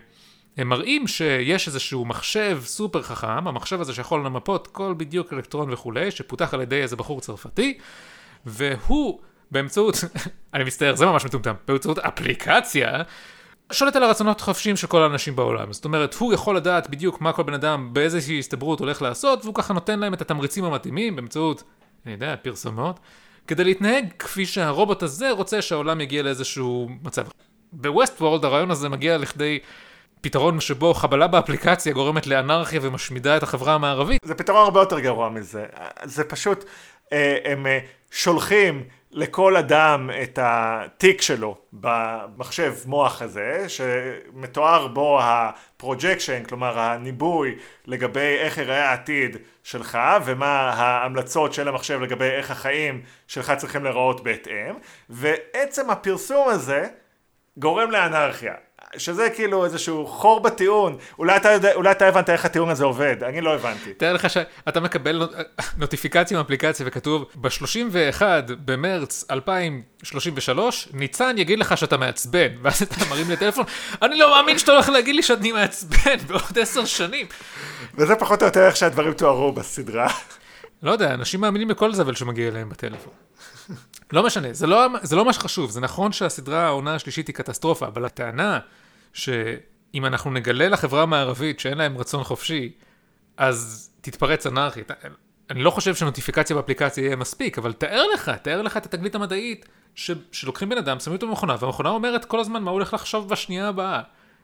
הם מראים שיש איזשהו מחשב סופר חכם, המחשב הזה שיכול למפות כל בדיוק אלקטרון וכולי, שפותח על ידי איזה בחור צרפתי, והוא באמצעות, [LAUGHS] אני מצטער, זה ממש מטומטם, באמצעות אפליקציה, שולט על הרצונות החופשיים של כל האנשים בעולם. זאת אומרת, הוא יכול לדעת בדיוק מה כל בן אדם באיזושהי הסתברות הולך לעשות, והוא ככה נותן להם את התמריצים המתאימים באמצעות, אני יודע, פרסומות, כדי להתנהג כפי שהרובוט הזה רוצה שהעולם יגיע לאיזשהו מצב. בווסט וורלד הרעיון הזה מגיע לכדי פתרון שבו חבלה באפליקציה גורמת לאנרכיה ומשמידה את החברה המערבית. זה פתרון הרבה יותר גרוע מזה. זה פשוט, אה, הם אה, שולחים לכל אדם את התיק שלו ממחשב מוח הזה, שמתואר בו ה projection, כלומר הניבוי לגבי איך ייראה העתיד שלך, ומה ההמלצות של המחשב לגבי איך החיים שלך צריכים להיראות בהתאם, ועצם הפרסום הזה גורם לאנרכיה. שזה כאילו איזשהו חור בטיעון, אולי אתה, יודע, אולי אתה הבנת איך הטיעון הזה עובד, אני לא הבנתי. תאר לך שאתה מקבל נוטיפיקציה מאפליקציה וכתוב, ב-31 במרץ 2033, ניצן יגיד לך שאתה מעצבן, [LAUGHS] ואז אתה מרים לי טלפון, אני לא מאמין שאתה הולך להגיד לי שאני מעצבן [LAUGHS] בעוד עשר שנים. וזה פחות או יותר איך שהדברים תוארו בסדרה. לא יודע, אנשים מאמינים לכל זבל שמגיע אליהם בטלפון. לא משנה, זה לא, זה לא מה שחשוב, זה נכון שהסדרה העונה השלישית היא קטסטרופה, אבל הטענה שאם אנחנו נגלה לחברה המערבית שאין להם רצון חופשי, אז תתפרץ אנרכית. אני לא חושב שנוטיפיקציה באפליקציה יהיה מספיק, אבל תאר לך, תאר לך את התגלית המדעית ש, שלוקחים בן אדם, שמים אותו במכונה, והמכונה אומרת כל הזמן מה הוא הולך לחשוב בשנייה הבאה.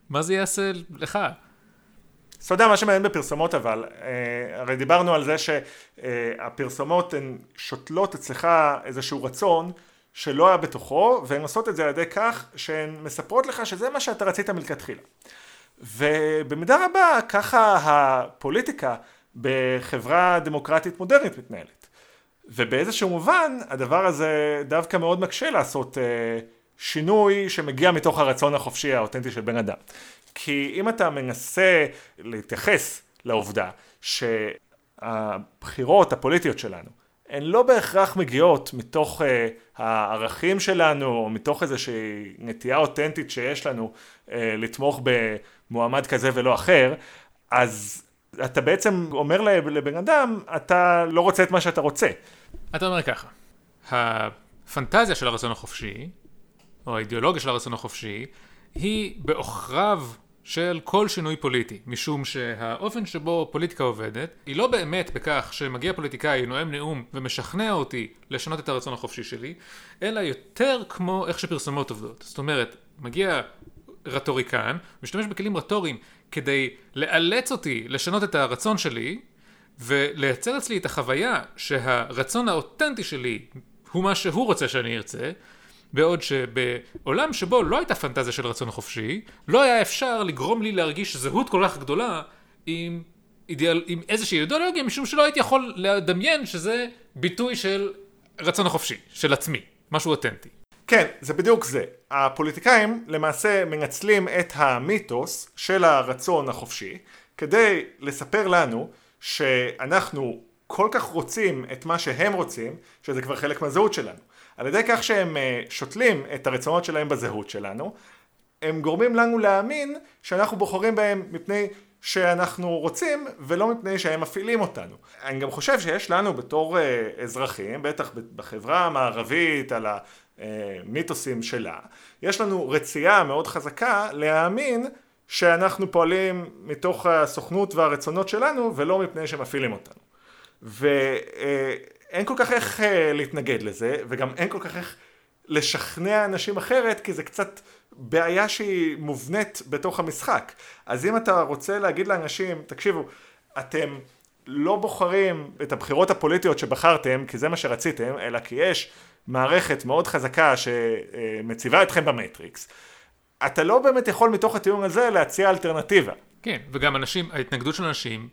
מה זה יעשה לך? אתה יודע, מה שמעניין בפרסומות אבל, אה, הרי דיברנו על זה שהפרסומות הן שותלות אצלך איזשהו רצון שלא היה בתוכו, והן עושות את זה על ידי כך שהן מספרות לך שזה מה שאתה רצית מלכתחילה. ובמידה רבה ככה הפוליטיקה בחברה דמוקרטית מודרנית מתנהלת. ובאיזשהו מובן הדבר הזה דווקא מאוד מקשה לעשות אה, שינוי שמגיע מתוך הרצון החופשי האותנטי של בן אדם. כי אם אתה מנסה להתייחס לעובדה שהבחירות הפוליטיות שלנו הן לא בהכרח מגיעות מתוך uh, הערכים שלנו או מתוך איזושהי נטייה אותנטית שיש לנו uh, לתמוך במועמד כזה ולא אחר, אז אתה בעצם אומר לבן אדם, אתה לא רוצה את מה שאתה רוצה. אתה אומר ככה, הפנטזיה של הרצון החופשי, או האידיאולוגיה של הרצון החופשי, היא בעוכריו של כל שינוי פוליטי, משום שהאופן שבו פוליטיקה עובדת, היא לא באמת בכך שמגיע פוליטיקאי, נואם נאום ומשכנע אותי לשנות את הרצון החופשי שלי, אלא יותר כמו איך שפרסומות עובדות. זאת אומרת, מגיע רטוריקן, משתמש בכלים רטוריים כדי לאלץ אותי לשנות את הרצון שלי, ולייצר אצלי את החוויה שהרצון האותנטי שלי הוא מה שהוא רוצה שאני ארצה, בעוד שבעולם שבו לא הייתה פנטזיה של רצון חופשי, לא היה אפשר לגרום לי להרגיש זהות כל כך גדולה עם, אידיאל, עם איזושהי אידיאולוגיה, משום שלא הייתי יכול לדמיין שזה ביטוי של רצון החופשי, של עצמי, משהו אותנטי. כן, זה בדיוק זה. הפוליטיקאים למעשה מנצלים את המיתוס של הרצון החופשי כדי לספר לנו שאנחנו כל כך רוצים את מה שהם רוצים, שזה כבר חלק מהזהות שלנו. על ידי כך שהם אה, שותלים את הרצונות שלהם בזהות שלנו, הם גורמים לנו להאמין שאנחנו בוחרים בהם מפני שאנחנו רוצים ולא מפני שהם מפעילים אותנו. אני גם חושב שיש לנו בתור אה, אזרחים, בטח בחברה המערבית על המיתוסים שלה, יש לנו רצייה מאוד חזקה להאמין שאנחנו פועלים מתוך הסוכנות והרצונות שלנו ולא מפני שמפעילים אותנו. ואין כל כך איך אה, להתנגד לזה וגם אין כל כך איך לשכנע אנשים אחרת כי זה קצת בעיה שהיא מובנית בתוך המשחק. אז אם אתה רוצה להגיד לאנשים, תקשיבו, אתם לא בוחרים את הבחירות הפוליטיות שבחרתם כי זה מה שרציתם, אלא כי יש מערכת מאוד חזקה שמציבה אתכם במטריקס. אתה לא באמת יכול מתוך הטיעון הזה להציע אלטרנטיבה. כן, וגם אנשים, ההתנגדות של אנשים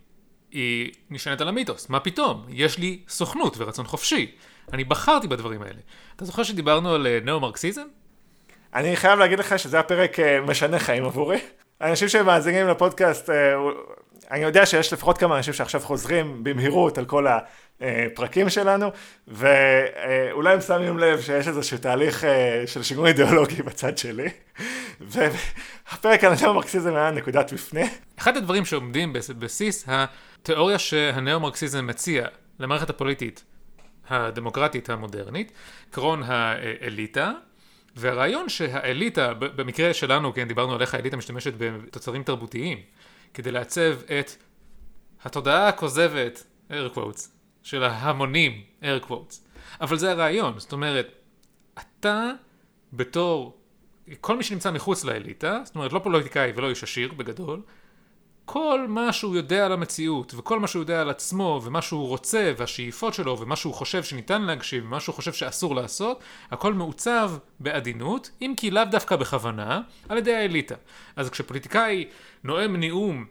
היא נשענת על המיתוס. מה פתאום? יש לי סוכנות ורצון חופשי. אני בחרתי בדברים האלה. אתה זוכר שדיברנו על אה, נאו-מרקסיזם? אני חייב להגיד לך שזה הפרק אה, משנה חיים עבורי. אנשים שמאזינים לפודקאסט, אה, אני יודע שיש לפחות כמה אנשים שעכשיו חוזרים במהירות על כל הפרקים שלנו, ואולי הם שמים לב שיש איזשהו תהליך של שינוי אידיאולוגי בצד שלי, והפרק על הנאו-מרקסיזם היה נקודת מפנה. אחד הדברים שעומדים בבסיס התיאוריה שהנאו-מרקסיזם מציע למערכת הפוליטית הדמוקרטית המודרנית, עקרון האליטה, והרעיון שהאליטה, במקרה שלנו, כן, דיברנו על איך האליטה משתמשת בתוצרים תרבותיים, כדי לעצב את התודעה הכוזבת, air quotes, של ההמונים, air quotes. אבל זה הרעיון, זאת אומרת, אתה בתור, כל מי שנמצא מחוץ לאליטה, זאת אומרת לא פוליטיקאי ולא איש עשיר בגדול, כל מה שהוא יודע על המציאות, וכל מה שהוא יודע על עצמו, ומה שהוא רוצה, והשאיפות שלו, ומה שהוא חושב שניתן להגשים, ומה שהוא חושב שאסור לעשות, הכל מעוצב בעדינות, אם כי לאו דווקא בכוונה, על ידי האליטה. אז כשפוליטיקאי נואם נאום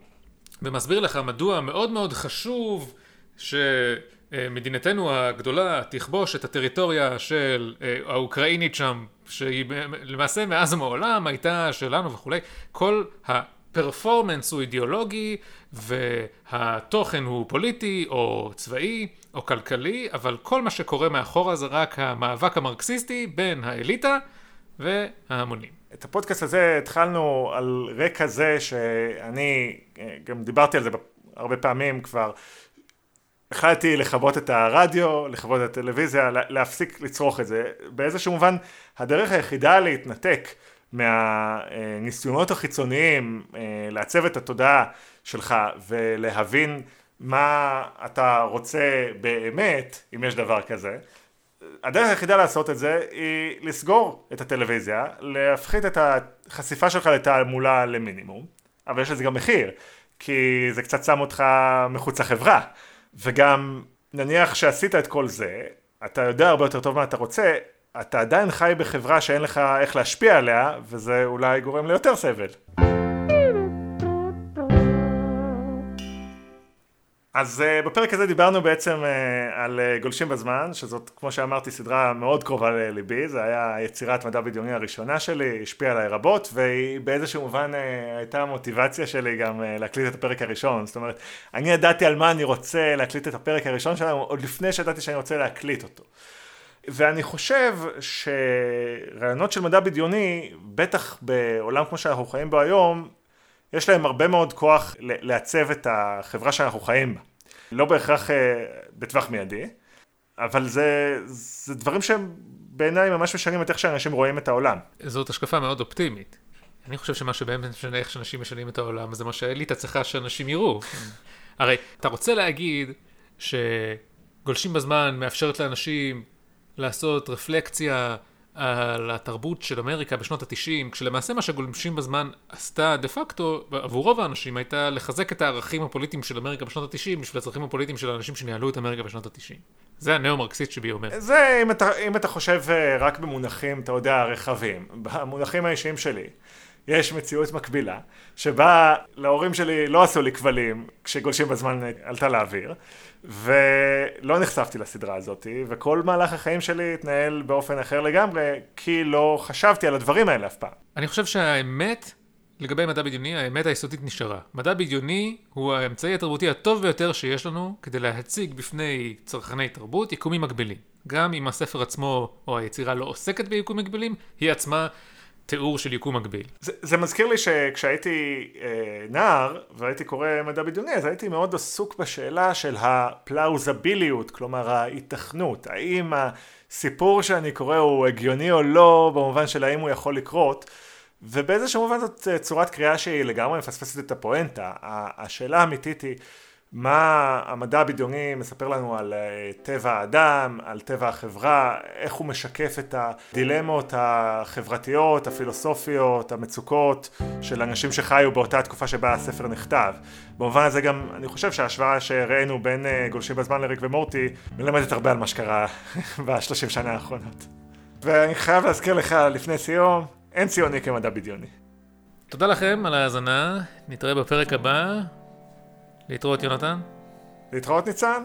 ומסביר לך מדוע מאוד מאוד חשוב שמדינתנו הגדולה תכבוש את הטריטוריה של אה, האוקראינית שם, שהיא למעשה מאז ומעולם הייתה שלנו וכולי, כל ה... הפרפורמנס הוא אידיאולוגי והתוכן הוא פוליטי או צבאי או כלכלי, אבל כל מה שקורה מאחורה זה רק המאבק המרקסיסטי בין האליטה וההמונים. את הפודקאסט הזה התחלנו על רקע זה שאני אה, גם דיברתי על זה הרבה פעמים כבר החלטתי לכבות את הרדיו, לכבות את הטלוויזיה, להפסיק לצרוך את זה. באיזשהו מובן הדרך היחידה להתנתק מהניסיונות החיצוניים אה, לעצב את התודעה שלך ולהבין מה אתה רוצה באמת, אם יש דבר כזה, הדרך היחידה לעשות את זה היא לסגור את הטלוויזיה, להפחית את החשיפה שלך לתעמולה למינימום, אבל יש לזה גם מחיר, כי זה קצת שם אותך מחוץ לחברה, וגם נניח שעשית את כל זה, אתה יודע הרבה יותר טוב מה אתה רוצה, אתה עדיין חי בחברה שאין לך איך להשפיע עליה, וזה אולי גורם ליותר סבל. אז uh, בפרק הזה דיברנו בעצם uh, על uh, גולשים בזמן, שזאת כמו שאמרתי סדרה מאוד קרובה לליבי, זה היה יצירת מדע בדיוני הראשונה שלי, השפיעה עליי רבות, והיא באיזשהו מובן uh, הייתה המוטיבציה שלי גם uh, להקליט את הפרק הראשון, זאת אומרת, אני ידעתי על מה אני רוצה להקליט את הפרק הראשון שלנו, עוד לפני שידעתי שאני רוצה להקליט אותו. ואני חושב שרעיונות של מדע בדיוני, בטח בעולם כמו שאנחנו חיים בו היום, יש להם הרבה מאוד כוח לעצב את החברה שאנחנו חיים בה. לא בהכרח אה, בטווח מיידי, אבל זה, זה דברים שהם בעיניי ממש משנים את איך שאנשים רואים את העולם. זאת השקפה מאוד אופטימית. אני חושב שמה שבאמת משנה איך שאנשים משנים את העולם, זה מה שהאליטה צריכה שאנשים יראו. [LAUGHS] הרי אתה רוצה להגיד שגולשים בזמן מאפשרת לאנשים לעשות רפלקציה על התרבות של אמריקה בשנות התשעים, כשלמעשה מה שגולשים בזמן עשתה דה פקטו עבור רוב האנשים הייתה לחזק את הערכים הפוליטיים של אמריקה בשנות התשעים בשביל הצרכים הפוליטיים של האנשים שניהלו את אמריקה בשנות התשעים. זה הנאו-מרקסיסט שבי אומר. זה אם אתה, אם אתה חושב אה, רק במונחים, אתה יודע, רחבים. במונחים האישיים שלי. יש מציאות מקבילה, שבה להורים שלי לא עשו לי כבלים כשגולשים בזמן עלתה לאוויר, ולא נחשפתי לסדרה הזאת, וכל מהלך החיים שלי התנהל באופן אחר לגמרי, כי לא חשבתי על הדברים האלה אף פעם. אני חושב שהאמת, לגבי מדע בדיוני, האמת היסודית נשארה. מדע בדיוני הוא האמצעי התרבותי הטוב ביותר שיש לנו כדי להציג בפני צרכני תרבות יקומים מקבילים. גם אם הספר עצמו או היצירה לא עוסקת ביקום מקבילים, היא עצמה תיאור של יקום מקביל. זה, זה מזכיר לי שכשהייתי אה, נער והייתי קורא מדע בדיוני, אז הייתי מאוד עסוק בשאלה של הפלאוזביליות, כלומר ההיתכנות, האם הסיפור שאני קורא הוא הגיוני או לא, במובן של האם הוא יכול לקרות. ובאיזשהו מובן זאת צורת קריאה שהיא לגמרי מפספסת את הפואנטה. השאלה האמיתית היא מה המדע הבדיוני מספר לנו על אה, טבע האדם, על טבע החברה, איך הוא משקף את הדילמות החברתיות, הפילוסופיות, המצוקות של אנשים שחיו באותה תקופה שבה הספר נכתב. במובן הזה גם, אני חושב שההשוואה שראינו בין אה, גולשים בזמן לריק ומורטי מלמדת הרבה על מה שקרה [LAUGHS] בשלושים שנה האחרונות. ואני חייב להזכיר לך לפני סיום, אין ציוני כמדע בדיוני. תודה לכם על ההאזנה, נתראה בפרק הבא. להתראות יונתן. להתראות ניצן.